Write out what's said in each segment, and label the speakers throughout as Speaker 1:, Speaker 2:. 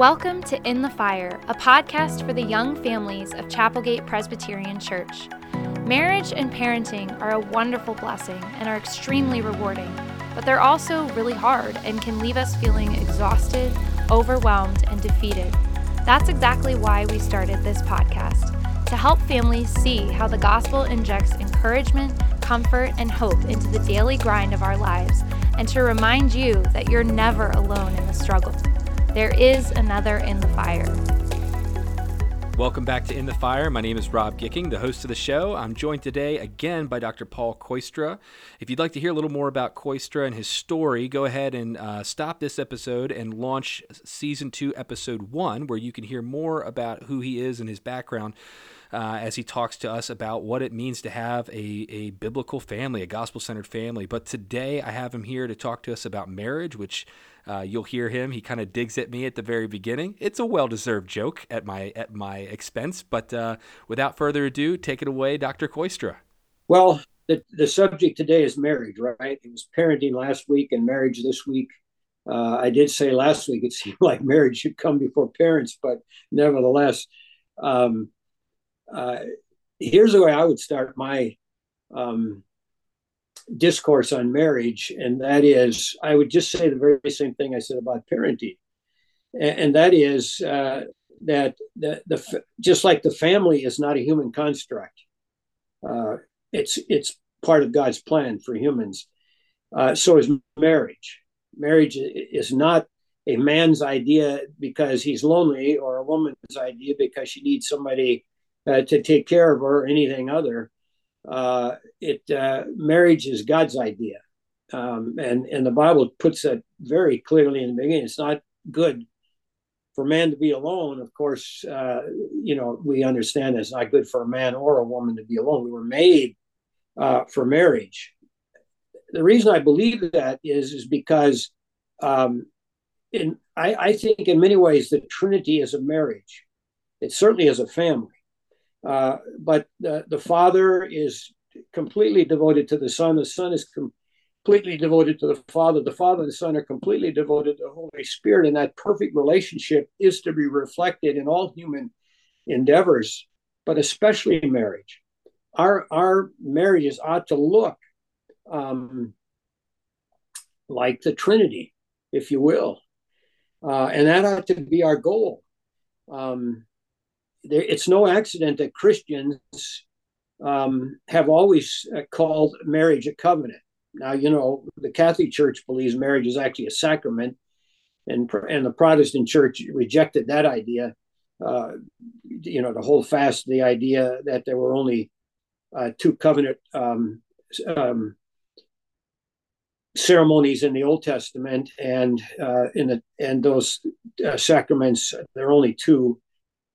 Speaker 1: Welcome to In the Fire, a podcast for the young families of Chapelgate Presbyterian Church. Marriage and parenting are a wonderful blessing and are extremely rewarding, but they're also really hard and can leave us feeling exhausted, overwhelmed, and defeated. That's exactly why we started this podcast to help families see how the gospel injects encouragement, comfort, and hope into the daily grind of our lives, and to remind you that you're never alone in the struggle. There is another in the fire.
Speaker 2: Welcome back to In the Fire. My name is Rob Gicking, the host of the show. I'm joined today again by Dr. Paul Kooistra. If you'd like to hear a little more about Kooistra and his story, go ahead and uh, stop this episode and launch season two, episode one, where you can hear more about who he is and his background. Uh, as he talks to us about what it means to have a, a biblical family, a gospel centered family. But today I have him here to talk to us about marriage, which uh, you'll hear him. He kind of digs at me at the very beginning. It's a well-deserved joke at my at my expense. But uh, without further ado, take it away, Dr. Kooistra.
Speaker 3: Well, the the subject today is marriage, right? It was parenting last week and marriage this week. Uh, I did say last week it seemed like marriage should come before parents, but nevertheless, um, uh, here's the way I would start my um, discourse on marriage, and that is, I would just say the very same thing I said about parenting, and, that is uh, that the, the just like the family is not a human construct, uh, it's it's part of God's plan for humans. Uh, so is marriage. Marriage is not a man's idea because he's lonely, or a woman's idea because she needs somebody uh, to take care of her, or anything other uh, it uh, marriage is God's idea, um, and and the Bible puts that very clearly in the beginning. It's not good for man to be alone. Of course, uh, you know we understand it's not good for a man or a woman to be alone. We were made uh, for marriage. The reason I believe that is is because um, in I, I think in many ways the Trinity is a marriage. It certainly is a family. Uh, but the, the Father is completely devoted to the Son. The Son is completely devoted to the Father. The Father and the Son are completely devoted to the Holy Spirit. And that perfect relationship is to be reflected in all human endeavors, but especially marriage. Our, our marriages ought to look um, like the Trinity, if you will. Uh, and that ought to be our goal. Um, there, it's no accident that Christians um, have always uh, called marriage a covenant. Now, you know, the Catholic Church believes marriage is actually a sacrament, and and the Protestant Church rejected that idea. Uh, you know, to hold fast the idea that there were only uh, two covenant um, um, ceremonies in the Old Testament, and uh, in the and those uh, sacraments there are only two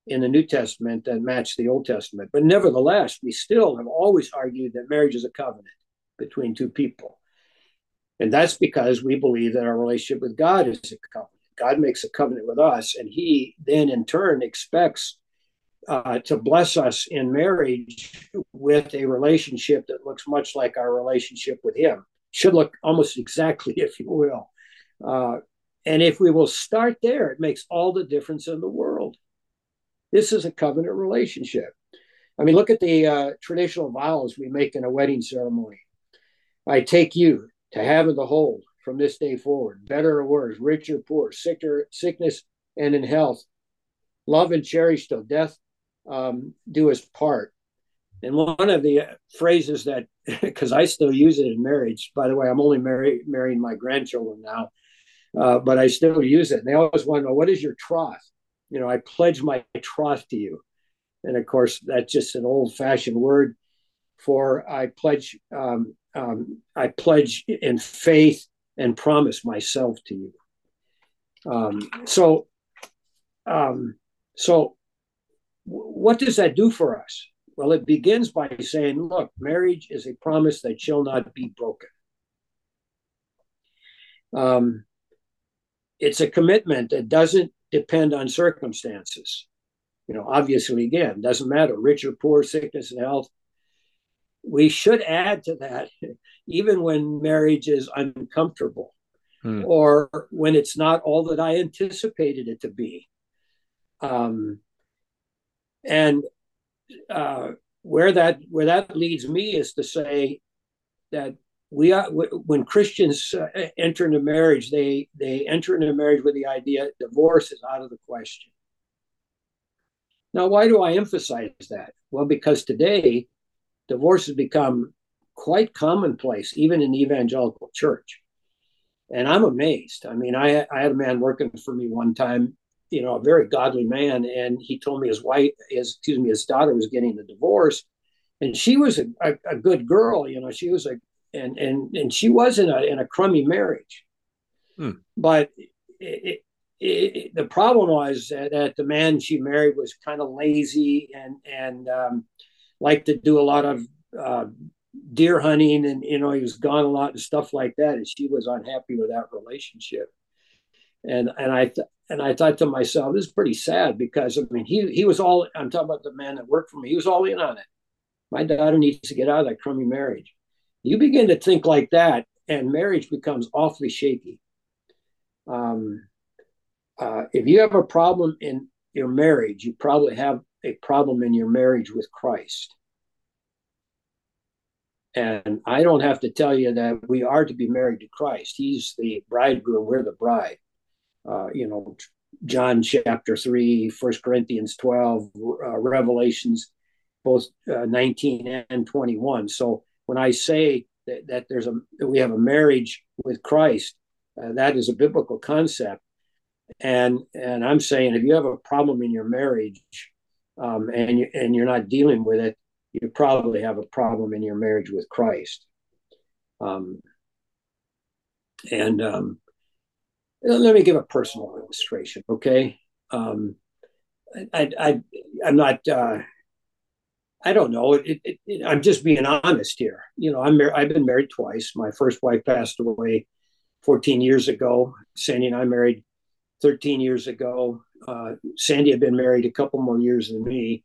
Speaker 3: in the New Testament that match the Old Testament. But nevertheless, we still have always argued that marriage is a covenant between two people. And that's because we believe that our relationship with God is a covenant. God makes a covenant with us, and He then in turn expects uh, to bless us in marriage with a relationship that looks much like our relationship with Him. Should look almost exactly, if you will. Uh, and if we will start there, it makes all the difference in the world. This is a covenant relationship. I mean, look at the uh, traditional vows we make in a wedding ceremony. I take you to have and to hold from this day forward, better or worse, rich or poor, sick or, sickness and in health, love and cherish till death um, do us part. And one of the phrases that, because I still use it in marriage, by the way, I'm only marry, marrying my grandchildren now, uh, but I still use it. And they always want to know, what is your troth? You know, I pledge my troth to you. And of course, that's just an old fashioned word for I pledge, um, um, I pledge in faith and promise myself to you. Um, so, um, so what does that do for us? Well, it begins by saying, look, marriage is a promise that shall not be broken. Um, it's a commitment that doesn't depend on circumstances. You know, obviously, again, doesn't matter, rich or poor, sickness and health. We should add to that, even when marriage is uncomfortable hmm. or when it's not all that I anticipated it to be. Um, and uh, where that where that leads me is to say that we are when Christians uh, enter into marriage, they they enter into marriage with the idea divorce is out of the question. Now, why do I emphasize that? Well, because today divorce has become quite commonplace, even in the evangelical church. And I'm amazed. I mean, I, I had a man working for me one time, you know, a very godly man, and he told me his wife, his excuse me, his daughter was getting the divorce, and she was a, a, a good girl, you know, she was a and and and she was in a in a crummy marriage, hmm. but it, it, it, the problem was that, that, the man she married was kind of lazy and and um, liked to do a lot of uh, deer hunting and you know he was gone a lot and stuff like that and she was unhappy with that relationship. And and i th- and i thought to myself this is pretty sad because i mean he he was all i'm talking about the man that worked for me he was all in on it. My daughter needs to get out of that crummy marriage you begin to think like that and marriage becomes awfully shaky um, uh, if you have a problem in your marriage you probably have a problem in your marriage with christ and I don't have to tell you that we are to be married to Christ. He's the bridegroom, we're the bride. Uh, you know, John chapter 3, 1 Corinthians 12, uh, Revelations both uh, 19 and 21. So when I say that, that there's a that we have a marriage with Christ, uh, that is a biblical concept. And and I'm saying if you have a problem in your marriage um, and you, and you're not dealing with it, you probably have a problem in your marriage with Christ. Um, and um, let me give a personal illustration, okay? Um, I, I, I'm not. Uh, I don't know. It, it, it, I'm just being honest here. You know, I'm. Mar- I've been married twice. My first wife passed away 14 years ago. Sandy and I married 13 years ago. Uh, Sandy had been married a couple more years than me.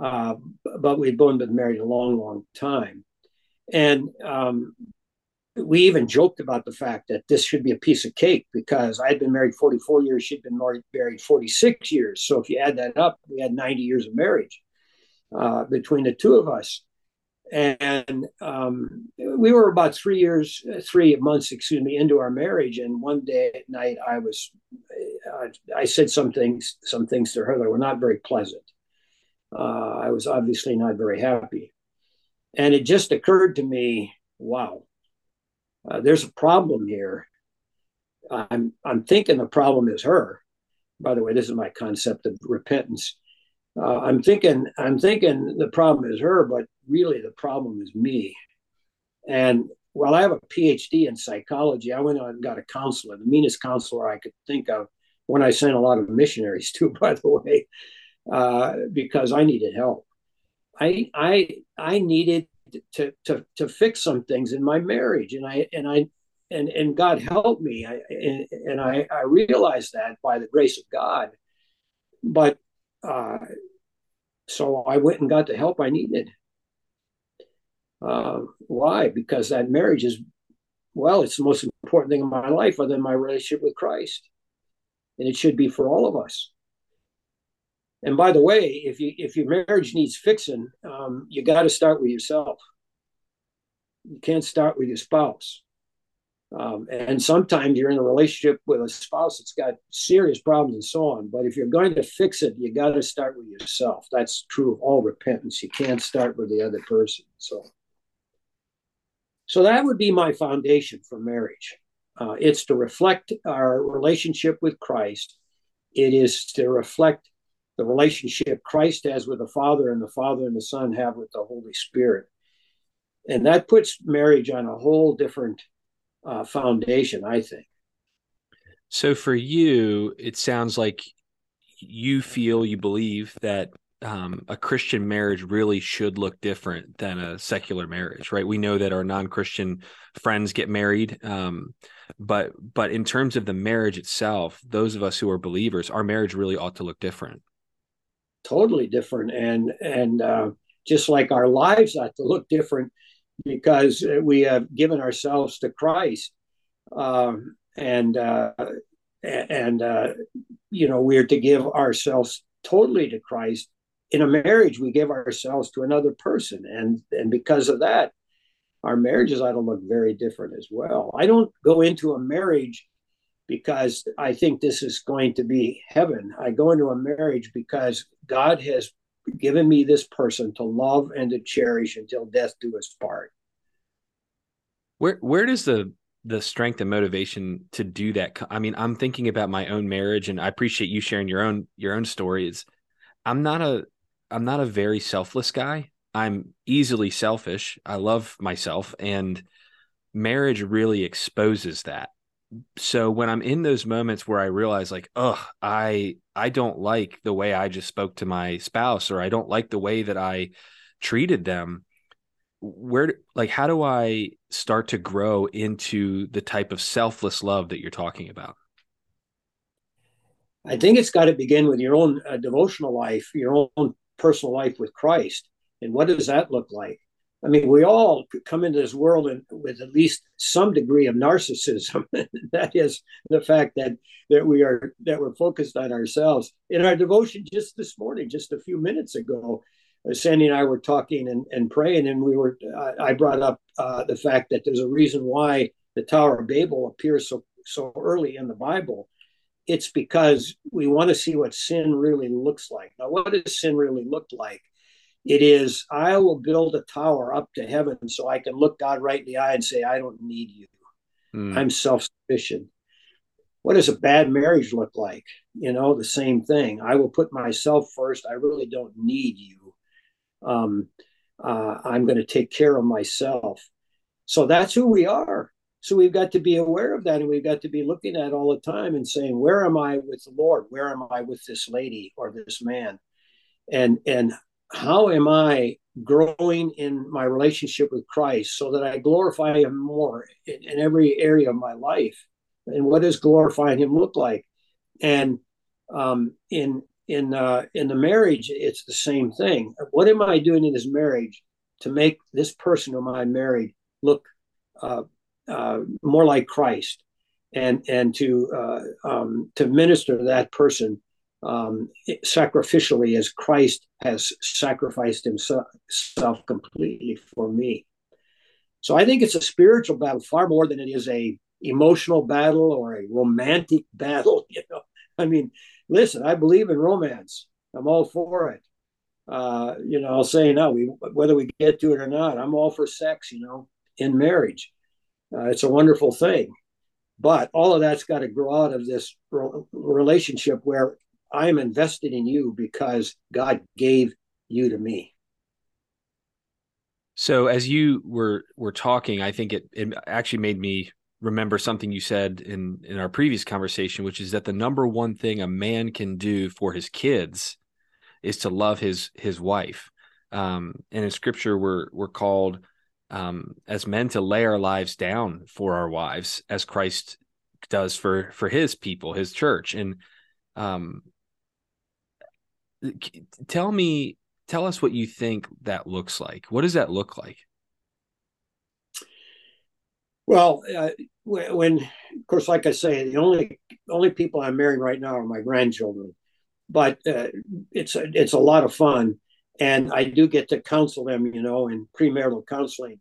Speaker 3: Uh, but we'd both been married a long, long time. And um, we even joked about the fact that this should be a piece of cake because I'd been married 44 years, she'd been married 46 years. So if you add that up, we had 90 years of marriage uh, between the two of us. And um, we were about three years, three months, excuse me, into our marriage. And one day at night, I was, uh, I said some things, some things to her that were not very pleasant uh, I was obviously not very happy. And it just occurred to me, wow, uh, there's a problem here. I'm I'm thinking the problem is her. By the way, this is my concept of repentance. Uh, I'm thinking I'm thinking the problem is her, but really the problem is me. And while I have a PhD in psychology, I went on and got a counselor, the meanest counselor I could think of, when I sent a lot of missionaries to, by the way uh, because I needed help. I I I needed to to to fix some things in my marriage, and I and I and and God helped me. I and, and I I realized that by the grace of God, but uh, so I went and got the help I needed. Uh, why? Because that marriage is well, it's the most important thing in my life, other than my relationship with Christ, and it should be for all of us. And by the way, if you if your marriage needs fixing, um, you got to start with yourself. You can't start with your spouse. Um, and sometimes you're in a relationship with a spouse that's got serious problems and so on. But if you're going to fix it, you got to start with yourself. That's true of all repentance. You can't start with the other person. So, so that would be my foundation for marriage. Uh, it's to reflect our relationship with Christ. It is to reflect the relationship Christ has with the Father and the Father and the Son have with the Holy Spirit. And that puts marriage on a whole different uh, foundation, I think.
Speaker 2: So for you, it sounds like you feel, you believe that um, a Christian marriage really should look different than a secular marriage, right? We know that our non-Christian friends get married, um, but but in terms of the marriage itself, those of us who are believers, our marriage really ought to look different
Speaker 3: totally different and and uh, just like our lives ought to look different because we have given ourselves to Christ um, and uh, and uh, you know, we're to give ourselves totally to Christ. In a marriage, we give ourselves to another person, and and because of that, our marriages ought to look very different as well. I don't go into a marriage because I think this is going to be heaven. I go into a marriage because God has given me this person to love and to cherish until death do us part.
Speaker 2: Where where does the the strength and motivation to do that? I mean, I'm thinking about my own marriage, and I appreciate you sharing your own your own stories. I'm not a I'm not a very selfless guy. I'm easily selfish. I love myself, and marriage really exposes that. So when I'm in those moments where I realize, like, oh, I I don't like the way I just spoke to my spouse, or I don't like the way that I treated them. Where like how do i start to grow into the type of selfless love that you're talking about?
Speaker 3: I think it's got to begin with your own uh, devotional life your own personal life with christ. And what does that look like i mean we all come into this world with at least some degree of narcissism that is the fact that that we are that we're focused on ourselves in our devotion just this morning just a few minutes ago Sandy and I were talking and, and praying, and we were. Uh, I brought up uh, the fact that there's a reason why the Tower of Babel appears so so early in the Bible. It's because we want to see what sin really looks like. Now, what does sin really look like? It is I will build a tower up to heaven so I can look God right in the eye and say, I don't need you. Mm. I'm self sufficient. What does a bad marriage look like? You know, the same thing. I will put myself first. I really don't need you um, uh, I'm going to take care of myself. So that's who we are. So we've got to be aware of that, and we've got to be looking at all the time and saying, "Where am I with the Lord? Where am I with this lady or this man?" And and how am I growing in my relationship with Christ so that I glorify Him more in, in every area of my life? And what does glorifying Him look like? And um, in in uh, in the marriage, it's the same thing. What am I doing in this marriage to make this person whom I married look uh, uh, more like Christ, and and to uh, um, to minister to that person um, sacrificially as Christ has sacrificed himself completely for me. So I think it's a spiritual battle far more than it is a emotional battle or a romantic battle. You know, I mean, listen, I believe in romance. I'm all for it. Uh, you know, I'll say now, we whether we get to it or not, I'm all for sex. You know, in marriage, uh, it's a wonderful thing. But all of that's got to grow out of this relationship where I'm invested in you because God gave you to me.
Speaker 2: So as you were were talking, I think it, it actually made me remember something you said in in our previous conversation which is that the number one thing a man can do for his kids is to love his his wife um, and in scripture we're we're called um, as men to lay our lives down for our wives as christ does for for his people his church and um, tell me tell us what you think that looks like. What does that look like?
Speaker 3: Well, uh, when, of course, like I say, the only only people I'm marrying right now are my grandchildren, but uh, it's a, it's a lot of fun, and I do get to counsel them, you know, in premarital counseling.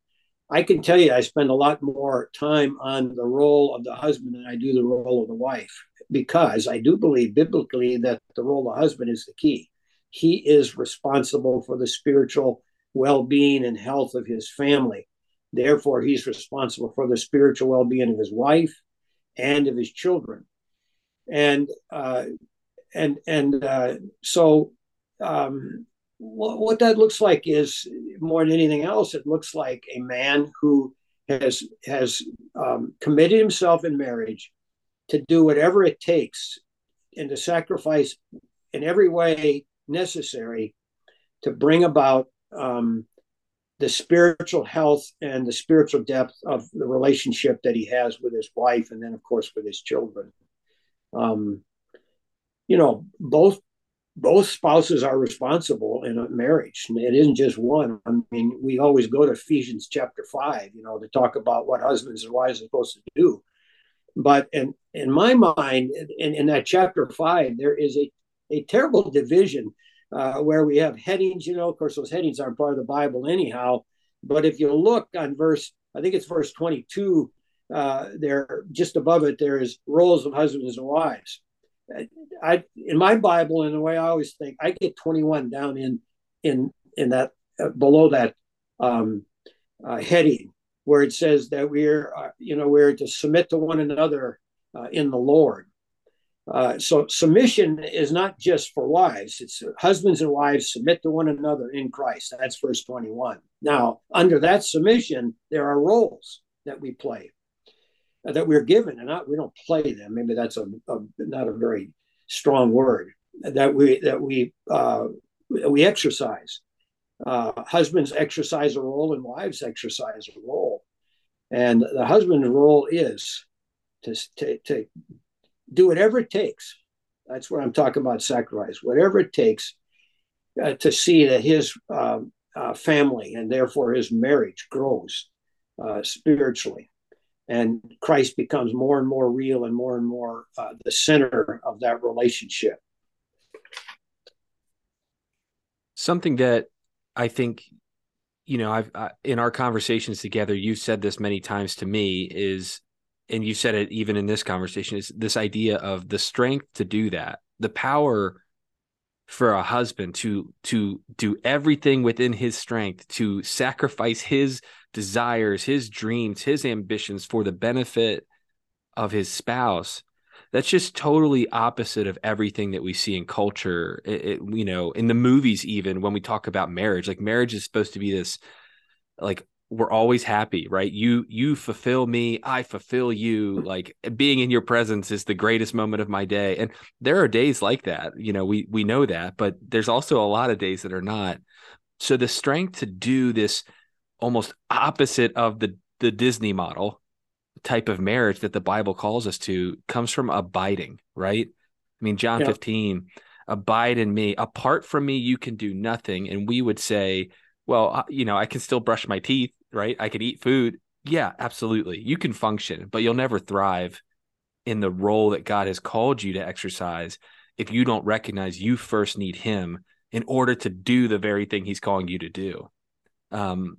Speaker 3: I can tell you, I spend a lot more time on the role of the husband than I do the role of the wife, because I do believe biblically that the role of husband is the key. He is responsible for the spiritual well-being and health of his family Therefore, he's responsible for the spiritual well being of his wife and of his children. And uh, and and uh, so um, what, what that looks like is more than anything else, it looks like a man who has has um, committed himself in marriage to do whatever it takes and to sacrifice in every way necessary to bring about um, the spiritual health and the spiritual depth of the relationship that he has with his wife and then of course with his children. Um, you know both both spouses are responsible in a marriage. It isn't just one. I mean we always go to ephesians chapter 5 you know to talk about what husbands and wives are supposed to do But in, in my mind, in, in that chapter five, there is a, a terrible division uh, where we have headings. You know, of course, those headings aren't part of the Bible anyhow. But if you look on verse, I think it's verse 22, uh, there just above it, there is roles of husbands and wives. I, in my Bible, in the way I always think, I get 21 down in in in that uh, below that um, uh, heading where it says that we're uh, you know we're to submit to one another uh, in the Lord. Uh, so submission is not just for wives; it's husbands and wives submit to one another in Christ. That's verse 21. Now, under that submission, there are roles that we play that we're given, and not we don't play them. Maybe that's a, a not a very strong word that we that we uh, we exercise. Uh, husbands exercise a role, and wives exercise a role. And the husband's role is to, to, to do whatever it takes. That's what I'm talking about sacrifice, whatever it takes uh, to see that his um, uh, family and therefore his marriage grows uh, spiritually and Christ becomes more and more real and more and more uh, the center of that relationship.
Speaker 2: Something that I think, you know, I've I, in our conversations together, you've said this many times to me is, and you said it even in this conversation, is this idea of the strength to do that, the power for a husband to to do everything within his strength to sacrifice his desires, his dreams, his ambitions for the benefit of his spouse. That's just totally opposite of everything that we see in culture. It, it, you know, in the movies, even when we talk about marriage, like marriage is supposed to be this, like we're always happy, right? You you fulfill me, I fulfill you. Like eh, being in your presence is the greatest moment of my day. And there are days like that. You know, we we know that, but there's also a lot of days that are not. So the strength to do this almost opposite of the the Disney model type of marriage that the Bible calls us to comes from abiding, right? I mean, John 15, abide in me. Apart from me, you can do nothing. And we would say, well, you know, I can still brush my teeth, right? I can eat food. Yeah, absolutely. You can function, but you'll never thrive in the role that God has called you to exercise if you don't recognize you first need Him in order to do the very thing He's calling you to do. Um,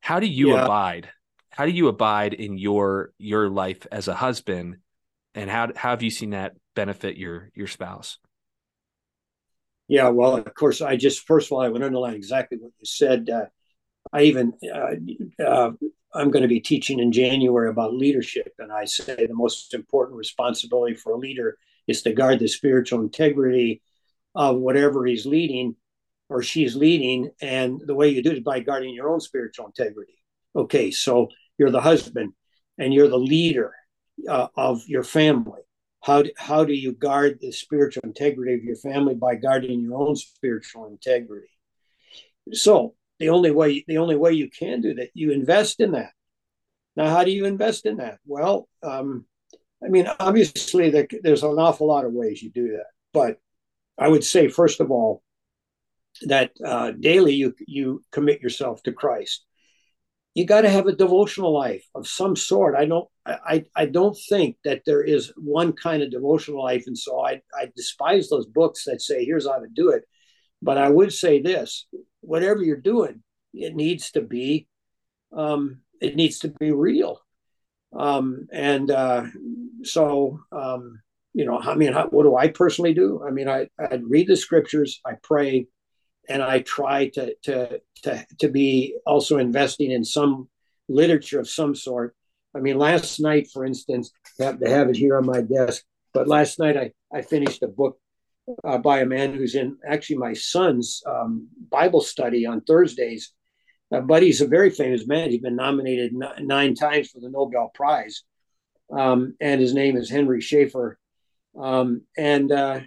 Speaker 2: how do you yeah. abide? How do you abide in your your life as a husband, and how how have you seen that benefit your your spouse?
Speaker 3: Yeah, well, of course, I just first of all I would underline exactly what you said. Uh, I even uh, uh, I'm going to be teaching in January about leadership, and I say the most important responsibility for a leader is to guard the spiritual integrity of whatever he's leading or she's leading. And the way you do it is by guarding your own spiritual integrity. Okay, so you're the husband and you're the leader uh, of your family. How do, how do you guard the spiritual integrity of your family by guarding your own spiritual integrity? So the only way the only way you can do that you invest in that. Now, how do you invest in that? Well, um, I mean, obviously there, there's an awful lot of ways you do that, but I would say first of all, that uh, daily you you commit yourself to Christ. You got to have a devotional life of some sort. I don't I I don't think that there is one kind of devotional life, and so I I despise those books that say here's how to do it. But I would say this: whatever you're doing, it needs to be um, it needs to be real. Um, and uh, so um, you know, I mean, how, what do I personally do? I mean, I I read the scriptures, I pray, and I try to to to to be also investing in some literature of some sort. I mean, last night, for instance, I have to have it here on my desk. But last night, I I finished a book uh, by a man who's in actually my son's um, Bible study on Thursdays. Uh, but he's a very famous man. He's been nominated n- nine times for the Nobel Prize, um, and his name is Henry Schaefer. Um, and uh,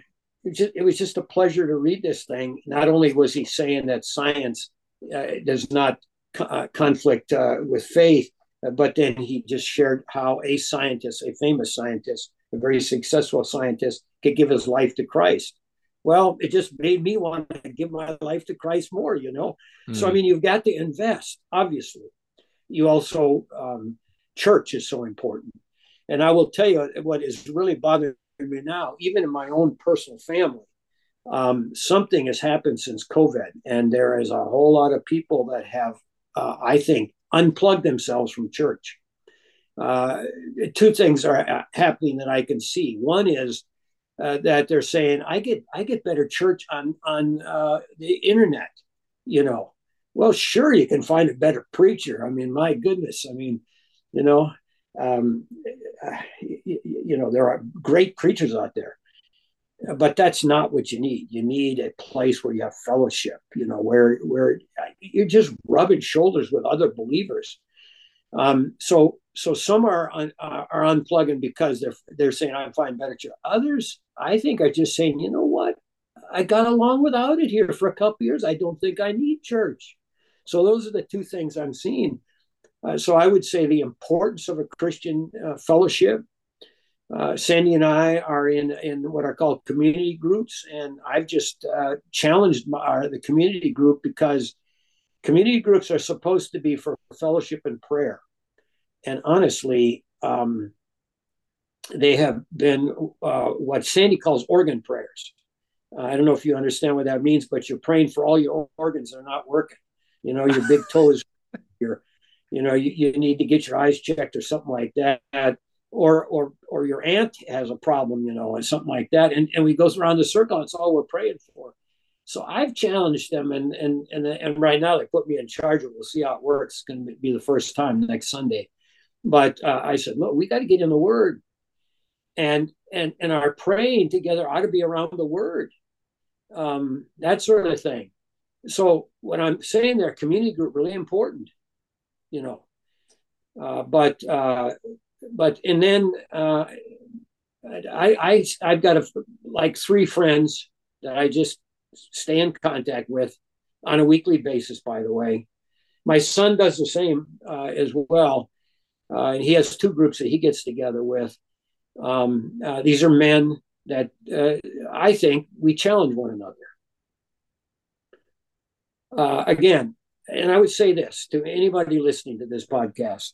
Speaker 3: it, just, it was just a pleasure to read this thing. Not only was he saying that science uh, does not co- uh, conflict uh, with faith, uh, but then he just shared how a scientist, a famous scientist, a very successful scientist, could give his life to Christ. Well, it just made me want to give my life to Christ more, you know? Mm. So, I hmm. mean, you've got to invest, obviously. You also, um, church is so important And I will tell you what is really bothering me now, even in my own personal family, um, something has happened since COVID, and there is a whole lot of people that have, uh, I think, unplugged themselves from church. Uh, two things are uh, happening that I can see. One is uh, that they're saying, "I get I get better church on on uh, the internet," you know. Well, sure, you can find a better preacher. I mean, my goodness. I mean, you know, um, you, know, there are great preachers out there but that's not what you need. You need a place where you have fellowship you know where where you're just rubbing shoulders with other believers. Um, so so some are un, are unplugging because they're they're saying i'm fine better others i think are just saying you know what? I got along without it here for a couple years. I don't think i need church. So those are the two things i'm seeing uh, so i would say the importance of a christian uh, fellowship uh, Sandy and I are in in what are called community groups, and I've just uh, challenged my, our, the community group because community groups are supposed to be for fellowship and prayer, and honestly, um, they have been uh, what Sandy calls organ prayers. I don't know if you understand what that means, but you're praying for all your organs that are not working. You know, your big toe is your, you know, you, you need to get your eyes checked or something like that or or or your aunt has a problem, you know, and something like that. And and we go around the circle. and It's all we're praying for. So I've challenged them, and and and and right now they put me in charge. of We'll see how it works. It's going to be the first time next Sunday. But uh, I said, look, we got to get in the Word, and and and our praying together ought to be around the Word, um, that sort of thing. So what I'm saying there, community group really important, you know. Uh, but uh, but and then uh, I, I I've got a, like three friends that I just stay in contact with on a weekly basis. By the way, my son does the same uh, as well, uh, and he has two groups that he gets together with. Um, uh, these are men that uh, I think we challenge one another. Uh, again, and I would say this to anybody listening to this podcast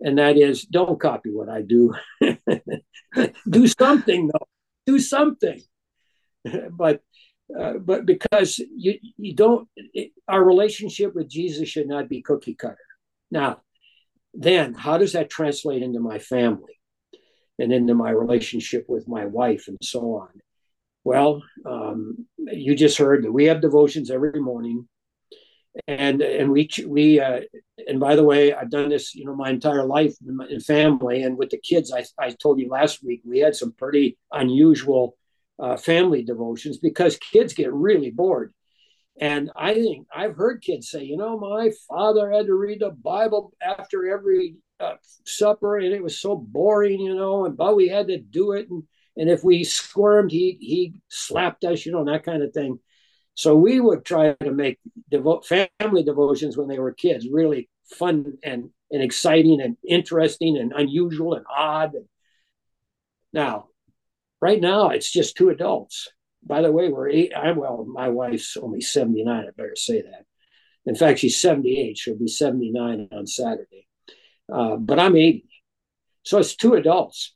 Speaker 3: and that is don't copy what I do. do something though. Do something. but uh, but because you you don't it, our relationship with Jesus should not be cookie cutter. Now, then how does that translate into my family and into my relationship with my wife and so on? Well, um, you just heard that we have devotions every morning and and we we uh, and by the way i've done this you know my entire life in, my, in family. And with the kids I, I told you last week we had some pretty unusual uh, family devotions because kids get really bored. And i think i've heard kids say you know my father had to read the bible after every uh, supper and it was so boring you know and but we had to do it. And and if we squirmed he he slapped us you know and that kind of thing so we would try to make devo- family devotions when they were kids really fun and, and exciting and interesting and unusual and odd. Now, right now, it's just two adults. By the way, we're eight. I'm well, my wife's only 79. I better say that. In fact, she's 78. She'll be 79 on Saturday. Uh, but I'm 80. So it's two adults.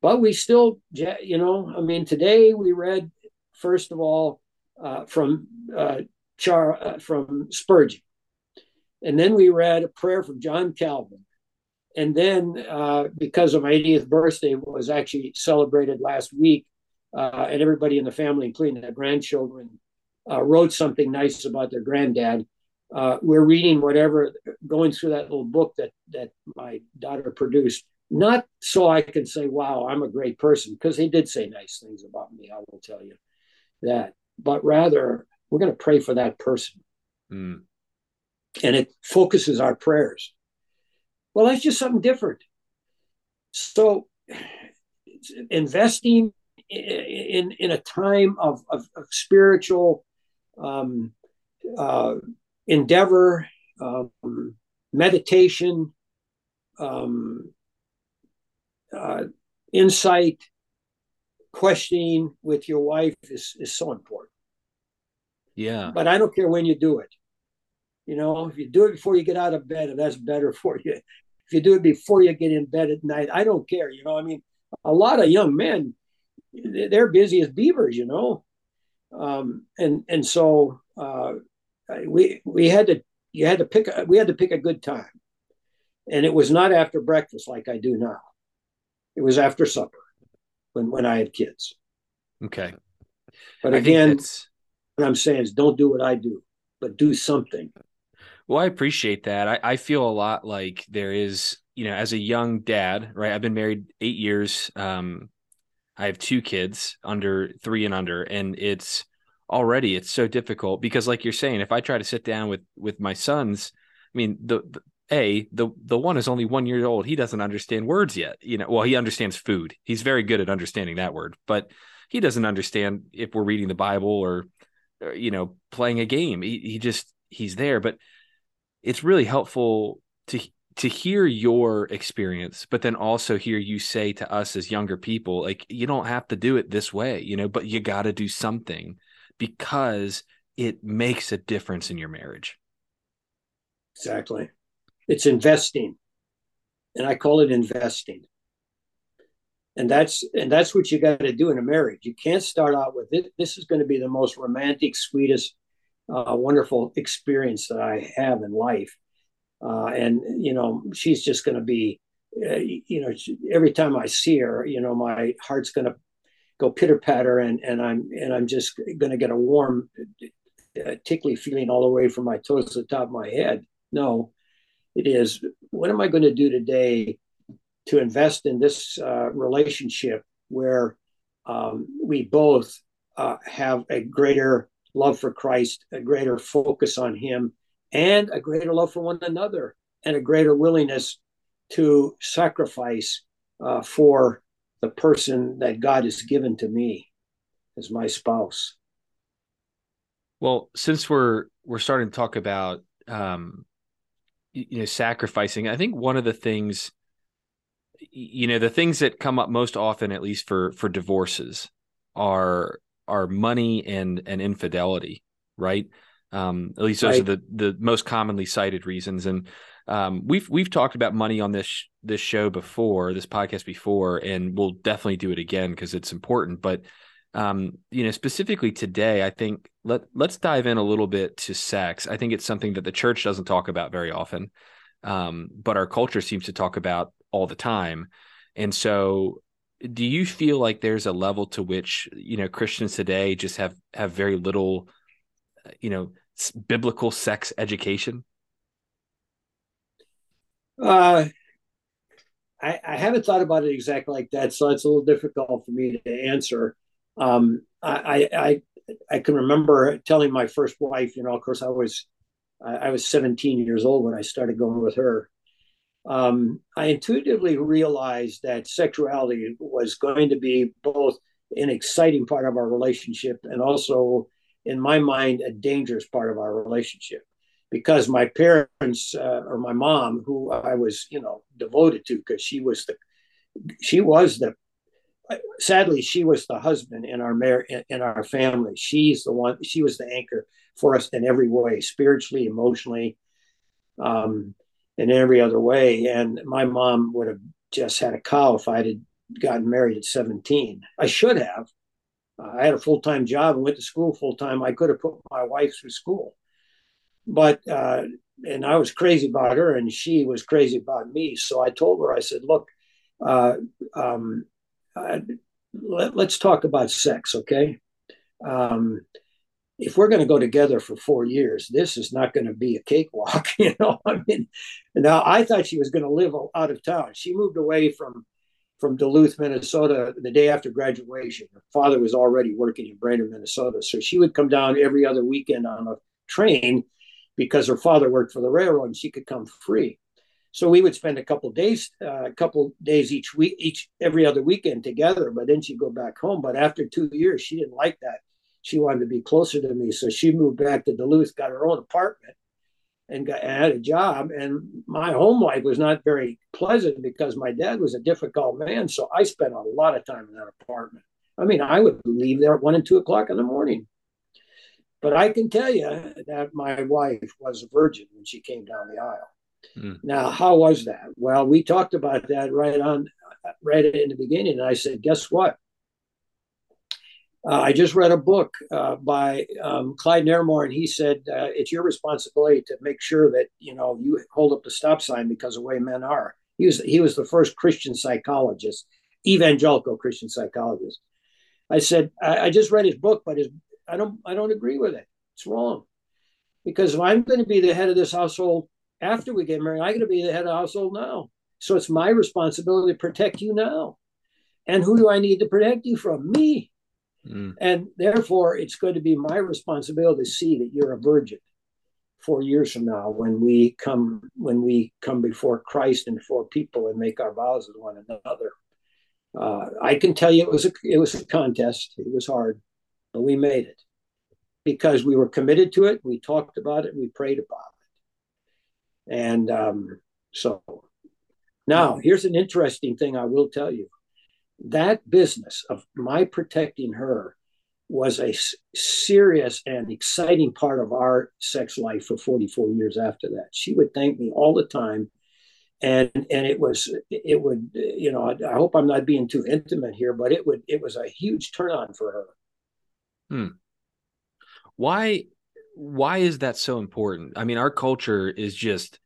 Speaker 3: But we still, you know, I mean, today we read, first of all, uh, from uh, Char uh, from Spurgeon, and then we read a prayer from John Calvin, and then uh, because of my 80th birthday was actually celebrated last week, uh, and everybody in the family, including the grandchildren, wrote something nice about their granddad. we're reading whatever, going through that little book that that my daughter produced not so I can say, wow, I'm a great person, because he did say nice things about me. I will tell you that but rather we're going to pray for that person. Mm. And it focuses our prayers. Well, that's just something different. So, investing in, in, a time of, of, of spiritual um, uh, endeavor, um, meditation, um, uh, insight, questioning with your wife is, is so important.
Speaker 2: Yeah.
Speaker 3: But I don't care when you do it. You know, if you do it before you get out of bed, that's better for you. if you do it before you get in bed at night, I don't care. You know, I mean, a lot of young men, they're busy as beavers, you know, um, and and so uh, we we had to you had to pick a, we had to pick a good time, and it was not after breakfast like I do now. It was after supper when when I had kids.
Speaker 2: Okay,
Speaker 3: but again, what I'm saying is, don't do what I do, but do something.
Speaker 2: Well, I appreciate that. I, I feel a lot like there is, you know, as a young dad, right? I've been married eight years. Um, I have two kids under three and under, and it's already it's so difficult because, like you're saying, if I try to sit down with with my sons, I mean, the, the a the the one is only one year old. He doesn't understand words yet. You know, well, he understands food. He's very good at understanding that word, but he doesn't understand if we're reading the Bible or, or you know, playing a game. He he just he's there, but it's really helpful to to hear your experience but then also hear you say to us as younger people like you don't have to do it this way you know but you got to do something because it makes a difference in your marriage
Speaker 3: exactly it's investing. And i call it investing. And that's and that's what you got to do in a marriage. You can't start out with it. This is going to be the most romantic sweetest uh, wonderful experience that I have in life. Uh, and, you know, she's just going to be, uh, you know, every time I see her, you know, my heart's going to go pitter patter and, and I'm, and I'm just going to get a warm, uh, tickly feeling all the way from my toes to the top of my head. No, it is, what am I going to do today to invest in this uh, relationship where um, we both uh, have a greater love for Christ, a greater focus on Him, and a greater love for one another, and a greater willingness to sacrifice uh, for the person that God has given to me as my spouse.
Speaker 2: Well, since we're we're starting to talk about um, you know sacrificing, I think one of the things you know the things that come up most often, at least for for divorces, are are money and and infidelity, right? Um, at least those right. are the the most commonly cited reasons. And um, we've we've talked about money on this this show before, this podcast before, and we'll definitely do it again because it's important. But um, you know, specifically today, I think let let's dive in a little bit to sex. I think it's something that the church doesn't talk about very often, um, but our culture seems to talk about all the time. And so do you feel like there's a level to which you know Christians today just have have very little you know biblical sex education?
Speaker 3: Uh, I, I haven't thought about it exactly like that, so it's a little difficult for me to answer. Um, I, I I can remember telling my first wife, you know, of course I was I was 17 years old when I started going with her, um, I intuitively realized that sexuality was going to be both an exciting part of our relationship and also, in my mind, a dangerous part of our relationship. Because my parents uh, or my mom, who I was, you know, devoted to, because she was the, she was the, sadly, she was the husband in our mar- in our family. She's the one. She was the anchor for us in every way, spiritually, emotionally. Um, in every other way. And my mom would have just had a cow if I had gotten married at 17. I should have. Uh, I had a full time job and went to school full time. I could have put my wife through school. But, uh, and I was crazy about her and she was crazy about me. So I told her, I said, look, uh, um, let, us talk about sex, okay? Um, if we're going to go together for four years, this is not going to be a cakewalk. You know, I mean, now I thought she was going to live out of town. She moved away from from Duluth, Minnesota, the day after graduation. Her father was already working in Brainerd, Minnesota, so she would come down every other weekend on a train because her father worked for the railroad, and she could come free. So we would spend a couple days, uh, a couple days each week, each every other weekend together. But then she'd go back home. But after two years, she didn't like that she wanted to be closer to me. So she moved back to Duluth, got her own apartment, and, got, and had a job. And my home life was not very pleasant because my dad was a difficult man. So I spent a lot of time in that apartment. I mean, I would leave there at one and two o'clock in the morning. But I can tell you that my wife was a virgin when she came down the aisle. Mm. Now, how was that? Well, we talked about that right on, right in the beginning. And I said, guess what? Uh, I just read a book uh, by um, Clyde Narramore, and he said uh, it's your responsibility to make sure that you know you hold up the stop sign because of the way men are. He was he was the first Christian psychologist, evangelical Christian psychologist. I said I, I just read his book, but his, I don't I don't agree with it. It's wrong because if I'm going to be the head of this household after we get married, I'm going to be the head of the household now. So it's my responsibility to protect you now. And who do I need to protect you from? Me. Mm. And therefore, it's going to be my responsibility to see that you're a virgin four years from now when we come when we come before Christ and before people and make our vows with one another. Uh, I can tell you it was a it was a contest. It was hard, but we made it because we were committed to it. We talked about it. We prayed about it. And um, so now here's an interesting thing I will tell you that business of my protecting her was a serious and exciting part of our sex life for 44 years after that. She would thank me all the time. And, and it was it would you know I, I hope I'm not being too intimate here but it would it was a huge turn on for her.
Speaker 2: Hmm. Why why is that so important? I mean our culture is just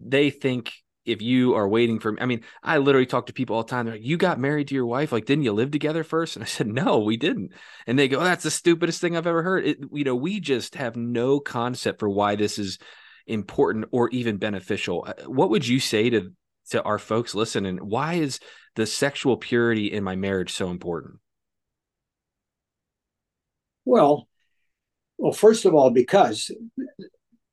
Speaker 2: they think if you are waiting for me, I mean, I literally talk to people all the time. They're like, you got married to your wife. Like, didn't you live together first? And I said, no, we didn't. And they go, oh, that's the stupidest thing I've ever heard. It, you know, we just have no concept for why this is important or even beneficial. Uh, what would you say to, to our folks listening? Why is the sexual purity in my marriage so important?
Speaker 3: Well, well, first of all, because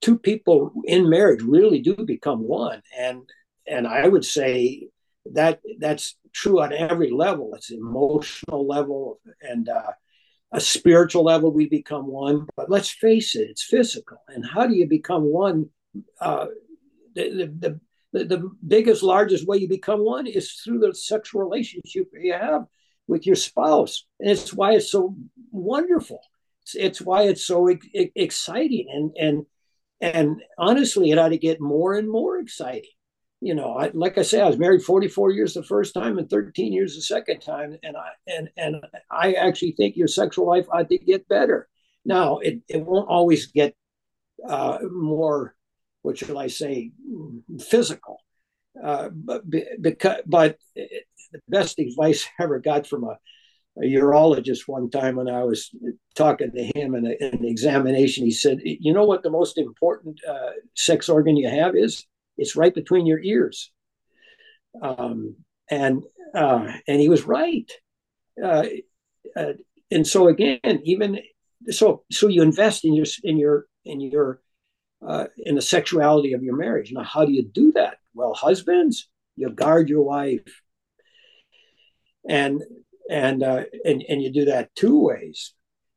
Speaker 3: two people in marriage really do become one and and I would say that that's true on every level. It's emotional level and uh, a spiritual level. We become one, but let's face it, it's physical. And how do you become one? Uh, the, the, the, the biggest, largest way you become one is through the sexual relationship you have with your spouse, and it's why it's so wonderful. It's, why it's so e- exciting, and and and honestly, it ought to get more and more exciting. You know, I, like I say, I was married 44 years the first time and 13 years the second time, and I and and I actually think your sexual life ought to get better. Now, it, it won't always get uh, more, what should I say, physical, uh, but because but it, the best advice I ever got from a, a urologist one time when I was talking to him in, a, in an examination, he said, "You know what the most important uh, sex organ you have is." It's right between your ears. Um, and uh, and he was right. Uh, uh, and so again, even so, so you invest in your in your in your uh, in the sexuality of your marriage. Now, how do you do that? Well, husbands, you guard your wife, and and uh, and and you do that two ways.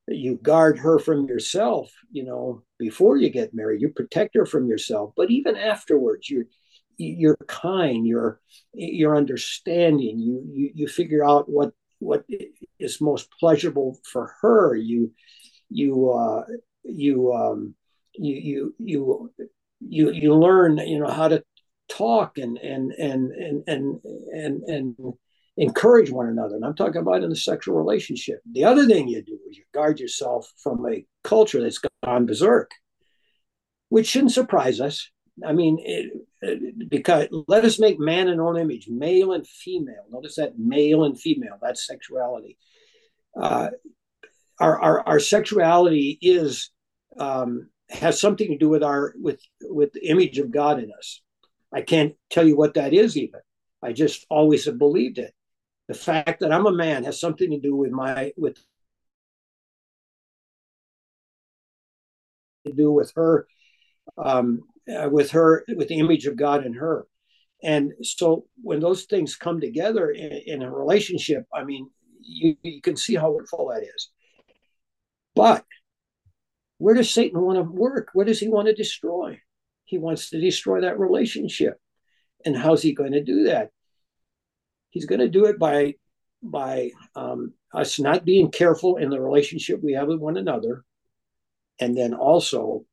Speaker 3: You guard her from yourself you know before you get married. You protect her from yourself. But even afterwards you're you're kind you're you're understanding. You you, you figure out what what is most pleasurable for her. You you uh you um you you you you you learn you know how to talk and and and and and and, and encourage one another. And I'm talking about in a sexual relationship. The other thing you do is you guard yourself from a culture that's gone berserk, which shouldn't surprise us. I mean, it, it, because let us make man in our own image, male and female. Notice that male and female, that's sexuality. Uh, our, our, our sexuality is um, has something to do with our with with the image of God in us. I can't tell you what that is even. I just always have believed it the fact that I'm a man has something to do with my with to do with her um, uh, with her with the image of God in her. And so when those things come together in, in a relationship, I mean, you, you can see how wonderful that is. But where does Satan want to work? What does he want to destroy? He wants to destroy that relationship. And how's he going to do that? He's going to do it by by um, us not being careful in the relationship we have with one another, and then also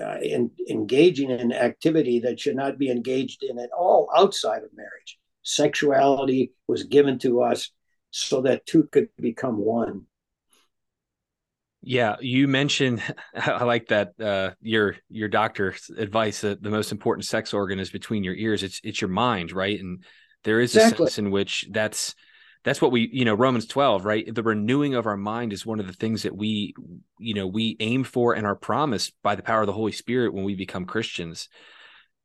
Speaker 3: uh, in, engaging in activity that should not be engaged in at all outside of marriage. Sexuality was given to us so that two could become one.
Speaker 2: Yeah, you mentioned I like that uh, your your doctor's advice that the most important sex organ is between your ears. It's it's your mind, right? And there is exactly. a sense in which that's that's what we you know Romans 12, right? The renewing of our mind is one of the things that we you know we aim for and are promised by the power of the Holy Spirit when we become Christians.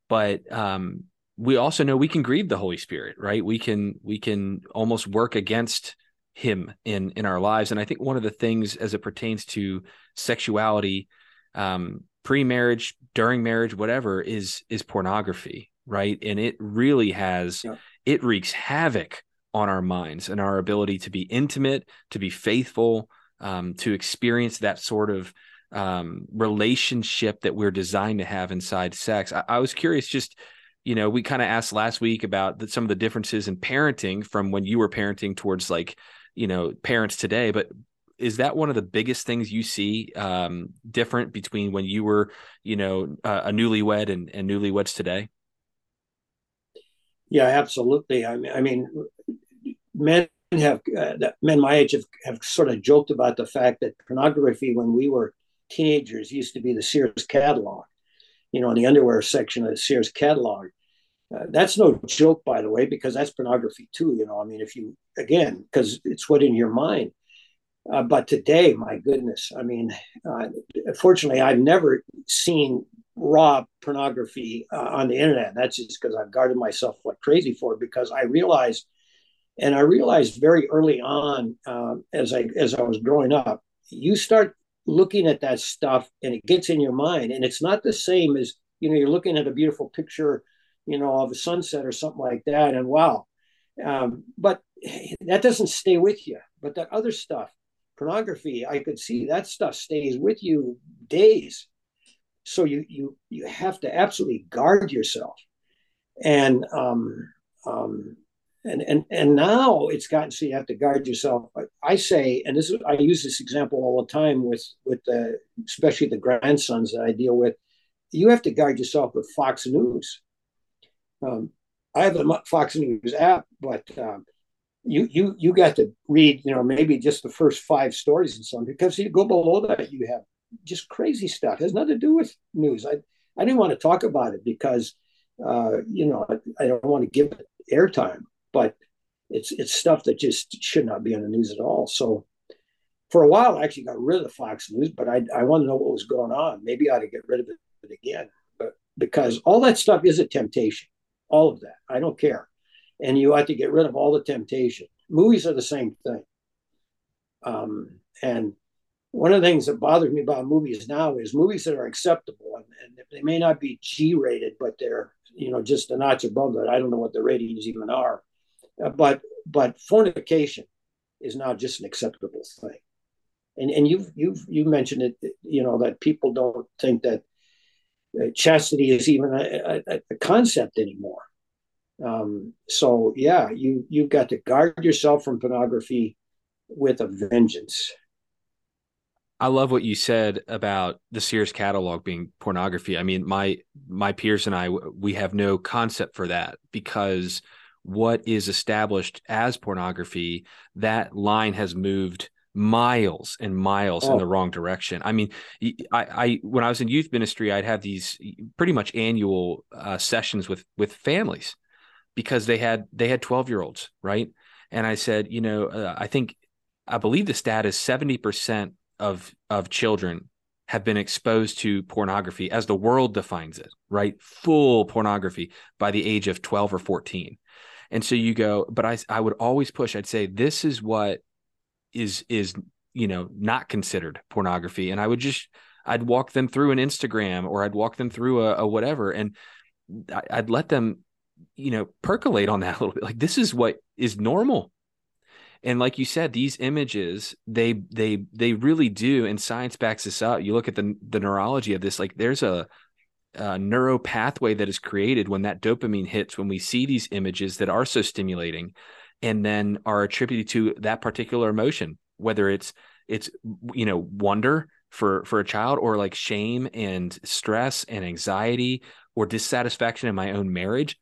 Speaker 2: But um we also know we can grieve the Holy Spirit, right? We can we can almost work against him in in our lives and i think one of the things as it pertains to sexuality um pre-marriage during marriage whatever is is pornography right and it really has yeah. It wreaks havoc on our minds and our ability to be intimate to be faithful um, to experience that sort of um, relationship that we're designed to have inside sex. I, I was curious just you know we kind of asked last week about the, some of the differences in parenting from when you were parenting towards like you know parents today but is that one of the biggest things you see um, different between when you were you know uh, a newlywed and, and newlyweds today
Speaker 3: yeah absolutely i mean i mean men have uh, men my age have, have sort of joked about the fact that pornography when we were teenagers used to be the sears catalog you know in the underwear section of the sears catalog uh, that's no joke, by the way, because that's pornography too. You know, I mean, if you again, because it's what in your mind. Uh, but today, my goodness, I mean, uh, fortunately, I've never seen raw pornography uh, on the internet. That's just because I've guarded myself like crazy for it. Because I realized, and I realized very early on, uh, as I as I was growing up, you start looking at that stuff, and it gets in your mind, and it's not the same as you know, you're looking at a beautiful picture you know, of a sunset or something like that. And wow. Um, but that doesn't stay with you. But that other stuff, pornography, I could see that stuff stays with you days. So you you you have to absolutely guard yourself. And um, um, and and and now it's gotten so you have to guard yourself. I say, and this is I use this example all the time with with the especially the grandsons that I deal with. You have to guard yourself with Fox News um, I have the Fox News app, but um, you you you got to read, you know, maybe just the first five stories and something because you go below that, you have just crazy stuff. It has nothing to do with news. I I didn't want to talk about it because uh, you know I, I don't want to give it airtime, but it's it's stuff that just should not be on the news at all. So for a while, I actually got rid of the Fox News, but I I want to know what was going on. Maybe I ought to get rid of it again, but because all that stuff is a temptation all of that. I don't care. And you have to get rid of all the temptation. Movies are the same thing. Um, and one of the things that bothers me about movies now is movies that are acceptable and, and they may not be G rated, but they're you know just a notch above that. I don't know what the ratings even are, uh, but but fornication is now just an acceptable thing. And and you've you've you mentioned it, you know that people don't think that uh, chastity is even a, a, a concept anymore. Um, so yeah, you you've got to guard yourself from pornography with a vengeance.
Speaker 2: I love what you said about the Sears catalog being pornography. I mean, my my peers and I we have no concept for that because what is established as pornography, that line has moved miles and miles oh. in the wrong direction. I mean, I, I, when I was in youth ministry, I'd have these pretty much annual uh, sessions with with families because they had they had 12 year olds, right? And I said, you know, uh, I think I believe the stat is 70% of of children have been exposed to pornography as the world defines it, right? Full pornography by the age of 12 or 14. And so you go, but I I would always push, I'd say this is what is is you know not considered pornography and i would just i'd walk them through an instagram or i'd walk them through a, a whatever and i'd let them you know percolate on that a little bit like this is what is normal and like you said these images they they they really do and science backs this up. You look at the the neurology of this like there's a, a neuro pathway that is created when that dopamine hits when we see these images that are so stimulating and then are attributed to that particular emotion whether it's it's you know wonder for for a child or like shame and stress and anxiety or dissatisfaction in my own marriage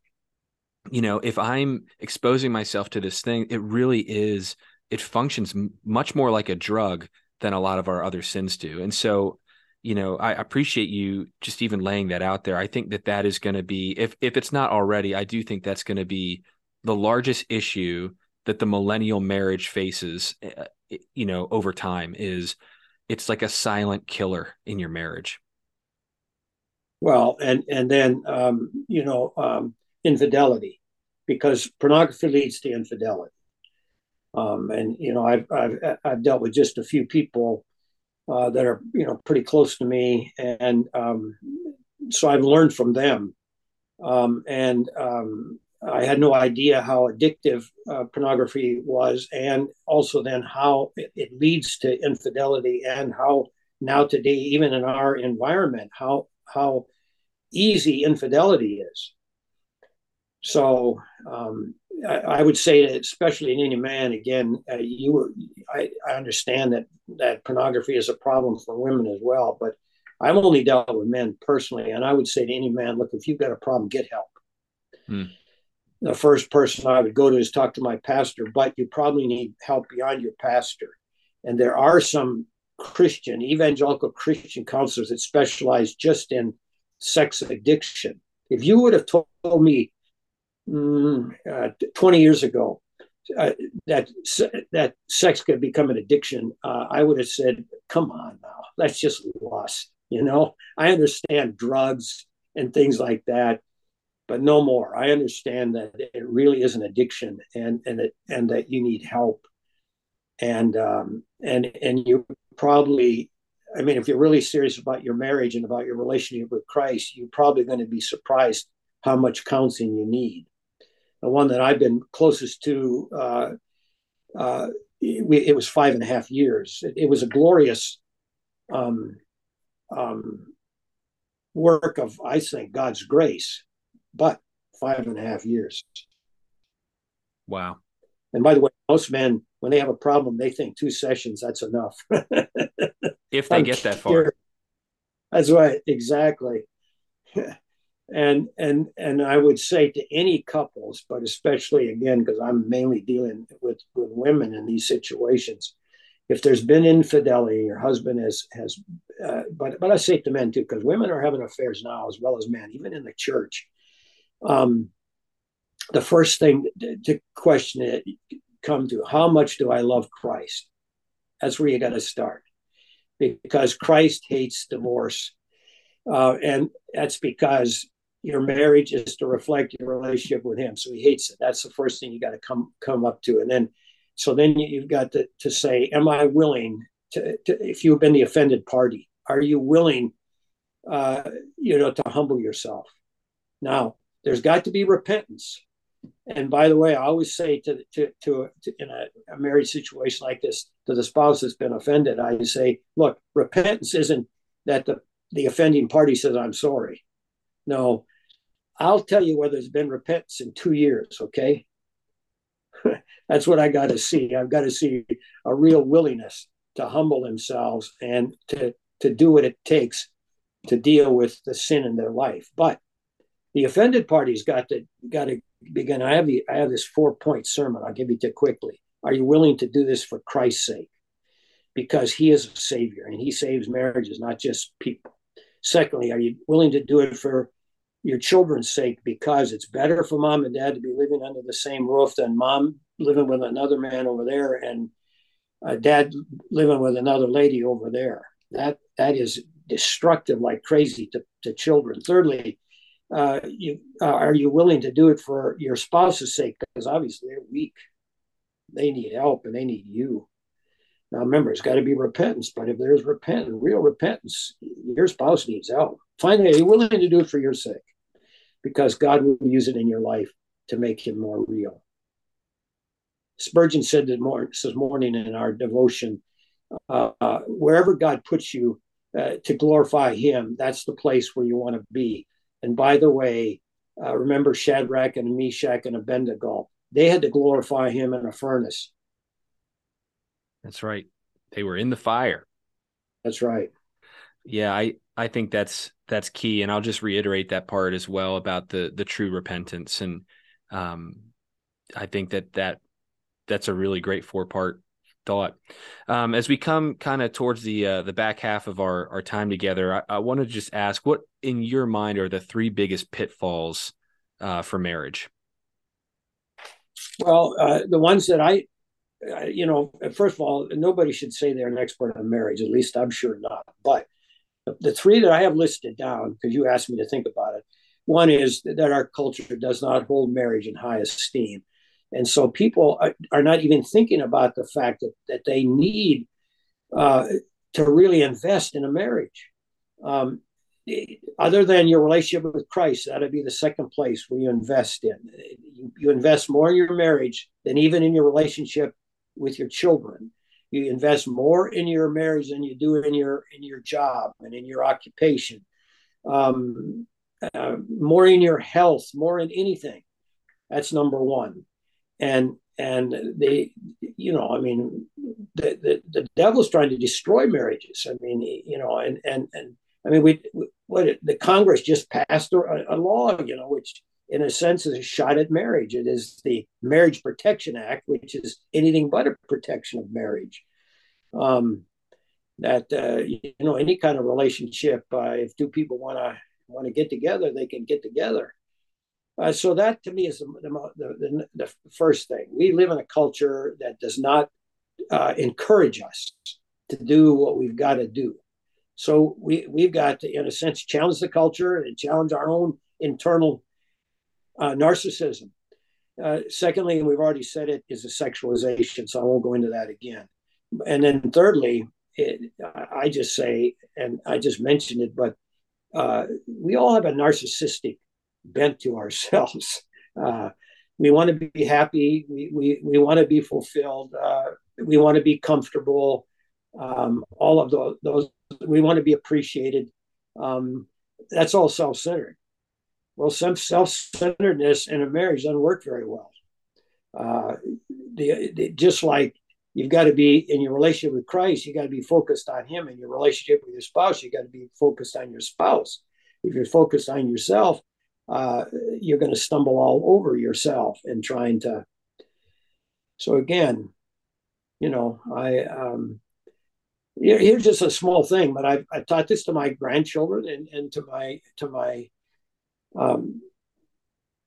Speaker 2: you know if i'm exposing myself to this thing it really is it functions m- much more like a drug than a lot of our other sins do. And so you know i appreciate you just even laying that out there. I think that that is going to be if if it's not already i do think that's going to be the largest issue that the millennial marriage faces uh, you know over time is it's like a silent killer in your marriage.
Speaker 3: Well and and then um you know um infidelity because pornography leads to infidelity um and you know i've i've i've dealt with just a few people uh, that are you know pretty close to me and um so i've learned from them um and um I had no idea how addictive uh, pornography was, and also then how it, it, leads to infidelity, and how now today, even in our environment, how how easy infidelity is. So um, I, I, would say that, especially in any man, again, uh, you I, I understand that that pornography is a problem for women as well, but I've only dealt with men personally, and I would say to any man, look, if you've got a problem, get help. Hmm the first person I would go to is talk to my pastor, but you probably need help beyond your pastor. And there are some Christian, evangelical Christian counselors that specialize just in sex addiction. If you would have told me mm, uh, 20 years ago uh, that that sex could become an addiction, uh, I would have said, "Come on now, that's just lust." You know, I understand drugs and things like that, but no more. I understand that it really is an addiction, and and it, and that you need help, and um, and and you probably, I mean, if you're really serious about your marriage and about your relationship with Christ, you're probably going to be surprised how much counseling you need. The one that I've been closest to, uh, uh, it, it, was five and a half years. It, it was a glorious um, um, work of, I think, God's grace but five and a half years.
Speaker 2: Wow.
Speaker 3: And by the way, most men, when they have a problem, they think two sessions, that's enough.
Speaker 2: if they I'm get that far.
Speaker 3: That's right, exactly. and and and I would say to any couples, but especially again, because I'm mainly dealing with, with women in these situations, if there's been infidelity, your husband has has, uh, but but I say to men too, because women are having affairs now as well as men, even in the church um, the first thing to question it come to how much do I love Christ? That's where you got to start because Christ hates divorce. Uh, and that's because your marriage is to reflect your relationship with him. So he hates it. That's the first thing you got to come come up to. And then so then you've got to, to say, am I willing to, to if you've been the offended party, are you willing uh, you know, to humble yourself? Now, there's got to be repentance. And by the way, I always say to to, to, to in a, a, married situation like this to the spouse that's been offended, I say, look, repentance isn't that the the offending party says I'm sorry. No, I'll tell you whether there's been repentance in two years. Okay, that's what I got to see. I've got to see a real willingness to humble themselves and to to do what it takes to deal with the sin in their life. But the offended party's got to got to begin. I have the I have this four point sermon. I'll give you to quickly. Are you willing to do this for Christ's sake? Because He is a Savior and He saves marriages, not just people. Secondly, are you willing to do it for your children's sake because it's better for mom and dad to be living under the same roof than mom living with another man over there and uh, dad living with another lady over there. That that is destructive like crazy to, to children. Thirdly, uh, you, uh, are you willing to do it for your spouse's sake? Because obviously they're weak. They need help and they need you. Now remember, it's got to be repentance. But if there's repentance, real repentance, your spouse needs help. Finally, are you willing to do it for your sake? Because God will use it in your life to make him more real. Spurgeon said this morning in our devotion, uh, uh, wherever God puts you uh, to glorify him, that's the place where you want to be. And by the way, uh, remember Shadrach and Meshach and Abednego? They had to glorify him in a furnace.
Speaker 2: That's right. They were in the fire.
Speaker 3: That's right.
Speaker 2: Yeah, I I think that's that's key, and I'll just reiterate that part as well about the the true repentance, and um, I think that that that's a really great four part thought. Um, as we come kind of towards the uh, the back half of our our time together, I, I want to just ask, what in your mind are the three biggest pitfalls uh, for marriage?
Speaker 3: Well, uh, the ones that I, you know, first of all, nobody should say they're an expert on marriage. At least I'm sure not. But the, three that I have listed down, because you asked me to think about it, one is that our culture does not hold marriage in high esteem. And so people are, are not even thinking about the fact that, that they need uh, to really invest in a marriage. Um, other than your relationship with Christ, that'd be the second place where you invest in. You invest more in your marriage than even in your relationship with your children. You invest more in your marriage than you do in your in your job and in your occupation. Um, uh, more in your health, more in anything. That's number one and and they you know i mean the, the the devil's trying to destroy marriages i mean you know and and and i mean we, we what the congress just passed a, a, law you know which in a sense is a shot at marriage it is the marriage protection act which is anything but a protection of marriage um that uh, you know any kind of relationship uh, if two people want to want to get together they can get together uh, so that to me is the, the, the, the, first thing. We live in a culture that does not uh, encourage us to do what we've got to do. So we, we've got to, in a sense, challenge the culture and challenge our own internal uh, narcissism. Uh, secondly, and we've already said it, is a sexualization. So I won't go into that again. And then thirdly, it, I just say, and I just mentioned it, but uh, we all have a narcissistic bent to ourselves. Uh, we want to be happy. We, we, we want to be fulfilled. Uh, we want to be comfortable. Um, all of those, those, we want to be appreciated. Um, that's all self centered. Well, some self centeredness in a marriage doesn't work very well. Uh, the, the, just like you've got to be in your relationship with Christ, you got to be focused on Him. In your relationship with your spouse, you got to be focused on your spouse. If you're focused on yourself, uh, you're going to stumble all over yourself in trying to. So again, you know, I um, here's just a small thing, but I've, I've taught this to my grandchildren and, and to my to my um,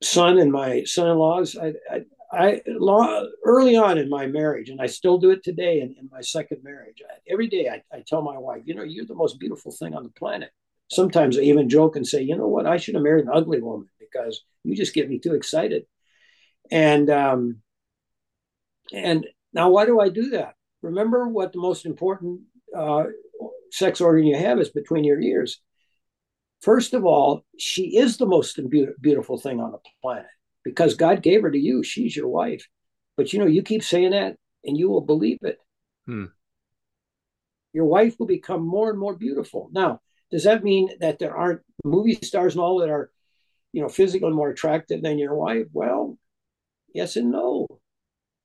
Speaker 3: son and my son-in-laws. I, I, I long, early on in my marriage, and I still do it today in, in my second marriage. I, every day I, I tell my wife, you know, you're the most beautiful thing on the planet sometimes I even joke and say, you know what, I should have married an ugly woman because you just get me too excited. And um, and now why do I do that? Remember what the most important uh, sex organ you have is between your ears. First of all, she is the most beautiful thing on the planet because God gave her to you. She's your wife. But you know, you keep saying that and you will believe it. Hmm. Your wife will become more and more beautiful. Now, does that mean that there aren't movie stars and all that are, you know, physically more attractive than your wife? Well, yes and no.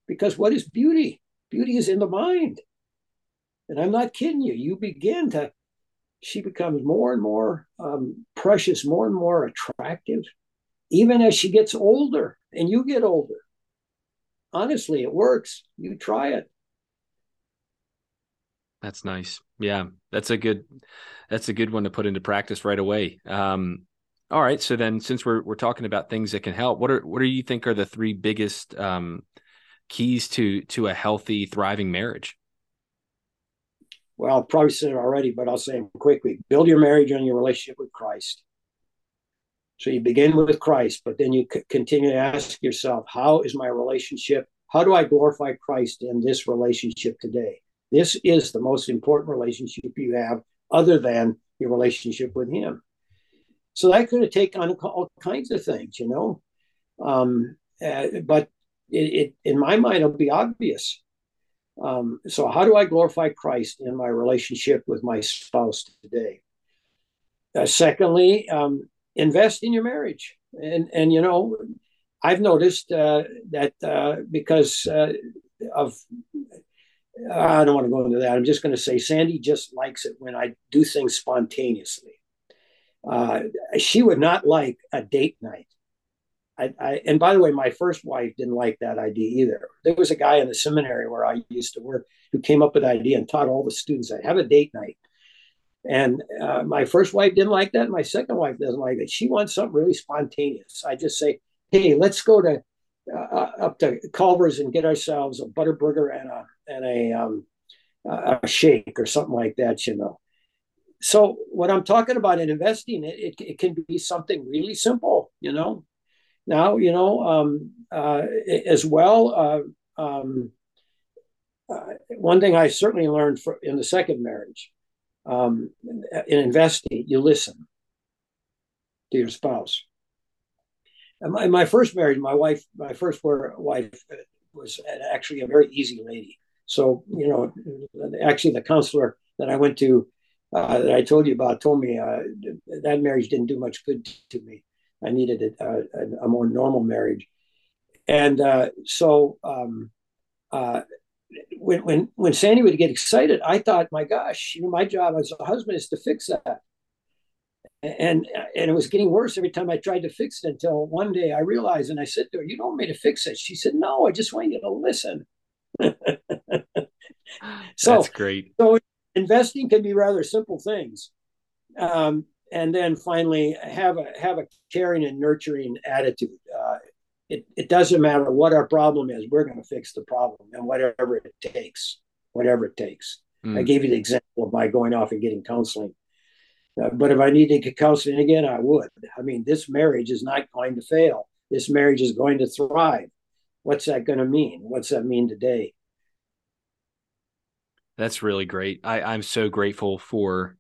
Speaker 3: Because what is beauty? Beauty is in the mind. And I'm not kidding you. You begin to, she becomes more and more um, precious, more and more attractive, even as she gets older and you get older. Honestly, it works. You try it.
Speaker 2: That's nice. Yeah, that's a good that's a good one to put into practice right away. Um, all right, so then since we're we're talking about things that can help, what are what do you think are the three biggest um, keys to to a healthy, thriving marriage?
Speaker 3: Well, I've probably said it already, but I'll say it quickly. Build your marriage on your relationship with Christ. So you begin with Christ, but then you c- continue to ask yourself, how is my relationship? How do I glorify Christ in this relationship today? This is the most important relationship you have other than your relationship with him. So that could take on all kinds of things, you know. Um, uh, but it, it, in my mind, it'll be obvious. Um, so, how do I glorify Christ in my relationship with my spouse today? Uh, secondly, um, invest in your marriage, and and you know, I've noticed uh, that uh, because uh, of I don't want to go into that. I'm just going to say Sandy just likes it when I do things spontaneously. Uh, she would not like a date night. I, I, and by the way, my first wife didn't like that idea either. There was a guy in the seminary where I used to work who came up with the idea and taught all the students that have a date night. And uh, my first wife didn't like that. My second wife doesn't like it. She wants something really spontaneous. I just say, hey, let's go to uh, up to Culver's and get ourselves a butter burger and a and a um, a shake or something like that, you know. So what I'm talking about in investing, it, it, it can be something really simple, you know. Now, you know, um, uh, as well, uh, um, uh, one thing I certainly learned for, in the second marriage, um, in investing, you listen to your spouse. And My, my, first marriage, my wife, my first wife was actually a very easy lady. So, you know, actually, the counselor that I went to, uh, that I told you about, told me uh, that marriage didn't do much good to me. I needed a, a, a more normal marriage. And uh, so, um, uh, when when when Sandy would get excited, I thought, my gosh, you know, my job as a husband is to fix that and and it was getting worse every time I tried to fix it until one day I realized and I said to her, "You don't want me to fix it." She said, "No, I just want you to listen."
Speaker 2: so that's great.
Speaker 3: So investing can be rather simple things, um, and then finally have a have a caring and nurturing attitude. Uh, it it doesn't matter what our problem is; we're going to fix the problem, and whatever it takes, whatever it takes. Mm. I gave you the example of my going off and getting counseling uh, but if I need to get counseling again, I would. I mean, this marriage is not going to fail. This marriage is going to thrive. What's that going to mean? What's that mean today?
Speaker 2: That's really great. I, I'm so grateful for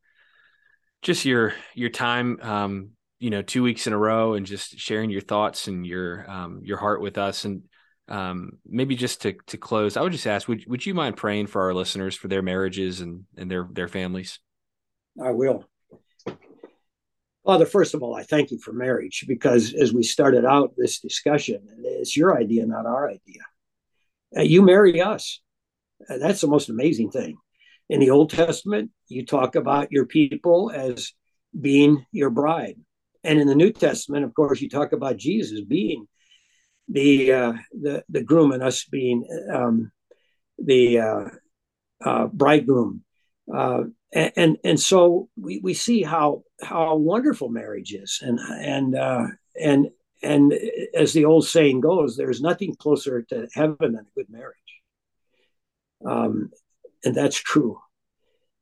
Speaker 2: just your your time. Um, you know, two weeks in a row, and just sharing your thoughts and your um, your heart with us. And um, maybe just to to close, I would just ask: Would would you mind praying for our listeners for their marriages and and their their families?
Speaker 3: I will. Father, first of all, I thank you for marriage because as we started out this discussion, it's your idea, not our idea. Uh, you marry us. Uh, that's the most amazing thing. In the Old Testament, you talk about your people as being your bride. And in the New Testament, of course, you talk about Jesus being the uh, the, the groom and us being um, the uh, uh bridegroom. Uh, and, and so we, we see how how wonderful marriage is and and uh, and and as the old saying goes there's nothing closer to heaven than a good marriage um, and that's true.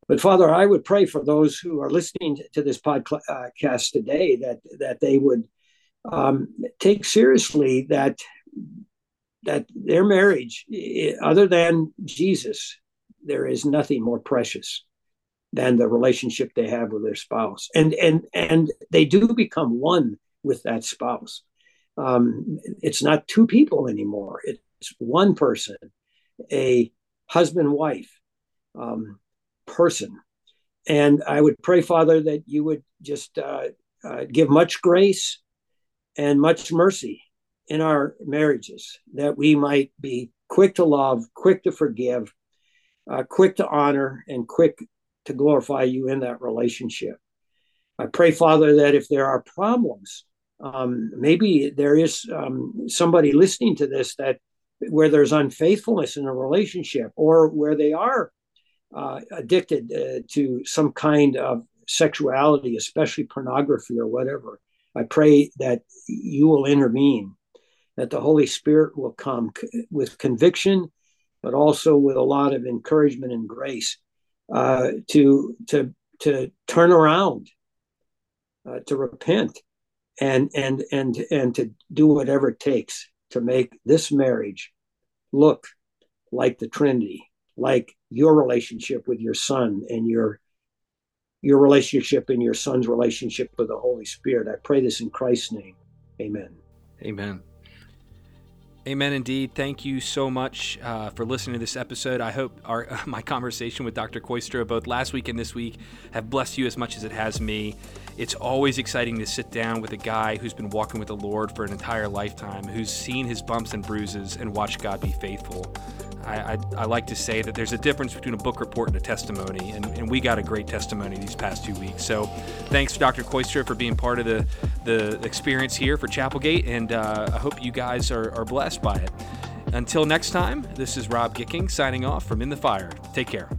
Speaker 3: But father i would pray for those who are listening to this podcast today that that they would um, take seriously that that their marriage other than jesus there is nothing more precious than the relationship they have with their spouse. And and and they do become one with that spouse. Um, it's not two people anymore. It's one person a husband wife um, person and i would pray father that you would just uh, uh, give much grace and much mercy in our marriages that we might be quick to love quick to forgive uh, quick to honor and quick to glorify you in that relationship. I pray, Father, that if there are problems, um, maybe there is um, somebody listening to this that where there's unfaithfulness in a relationship or where they are uh, addicted uh, to some kind of sexuality, especially pornography or whatever. I pray that you will intervene, that the Holy Spirit will come with conviction, but also with a lot of encouragement and grace uh, to to to turn around, uh, to repent, and and and and to do whatever it takes to make this marriage look like the Trinity, like your relationship with your son and your your relationship and your son's relationship with the Holy Spirit. I pray this in Christ's name. Amen.
Speaker 2: Amen. Amen. Indeed. Thank you so much uh, for listening to this episode. I hope our my conversation with Dr. Kooistra both last week and this week have blessed you as much as it has me. It's always exciting to sit down with a guy who's been walking with the Lord for an entire lifetime, who's seen his bumps and bruises and watched God be faithful. I, I, I, like to say that there's a difference between a book report and a testimony, and, and we got a great testimony these past two weeks. So thanks, Dr. Kooistra, for being part of the, the experience here for Chapelgate, and uh, I hope you guys are, are blessed by it. Until next time, this is Rob Gicking signing off from In the Fire. Take care.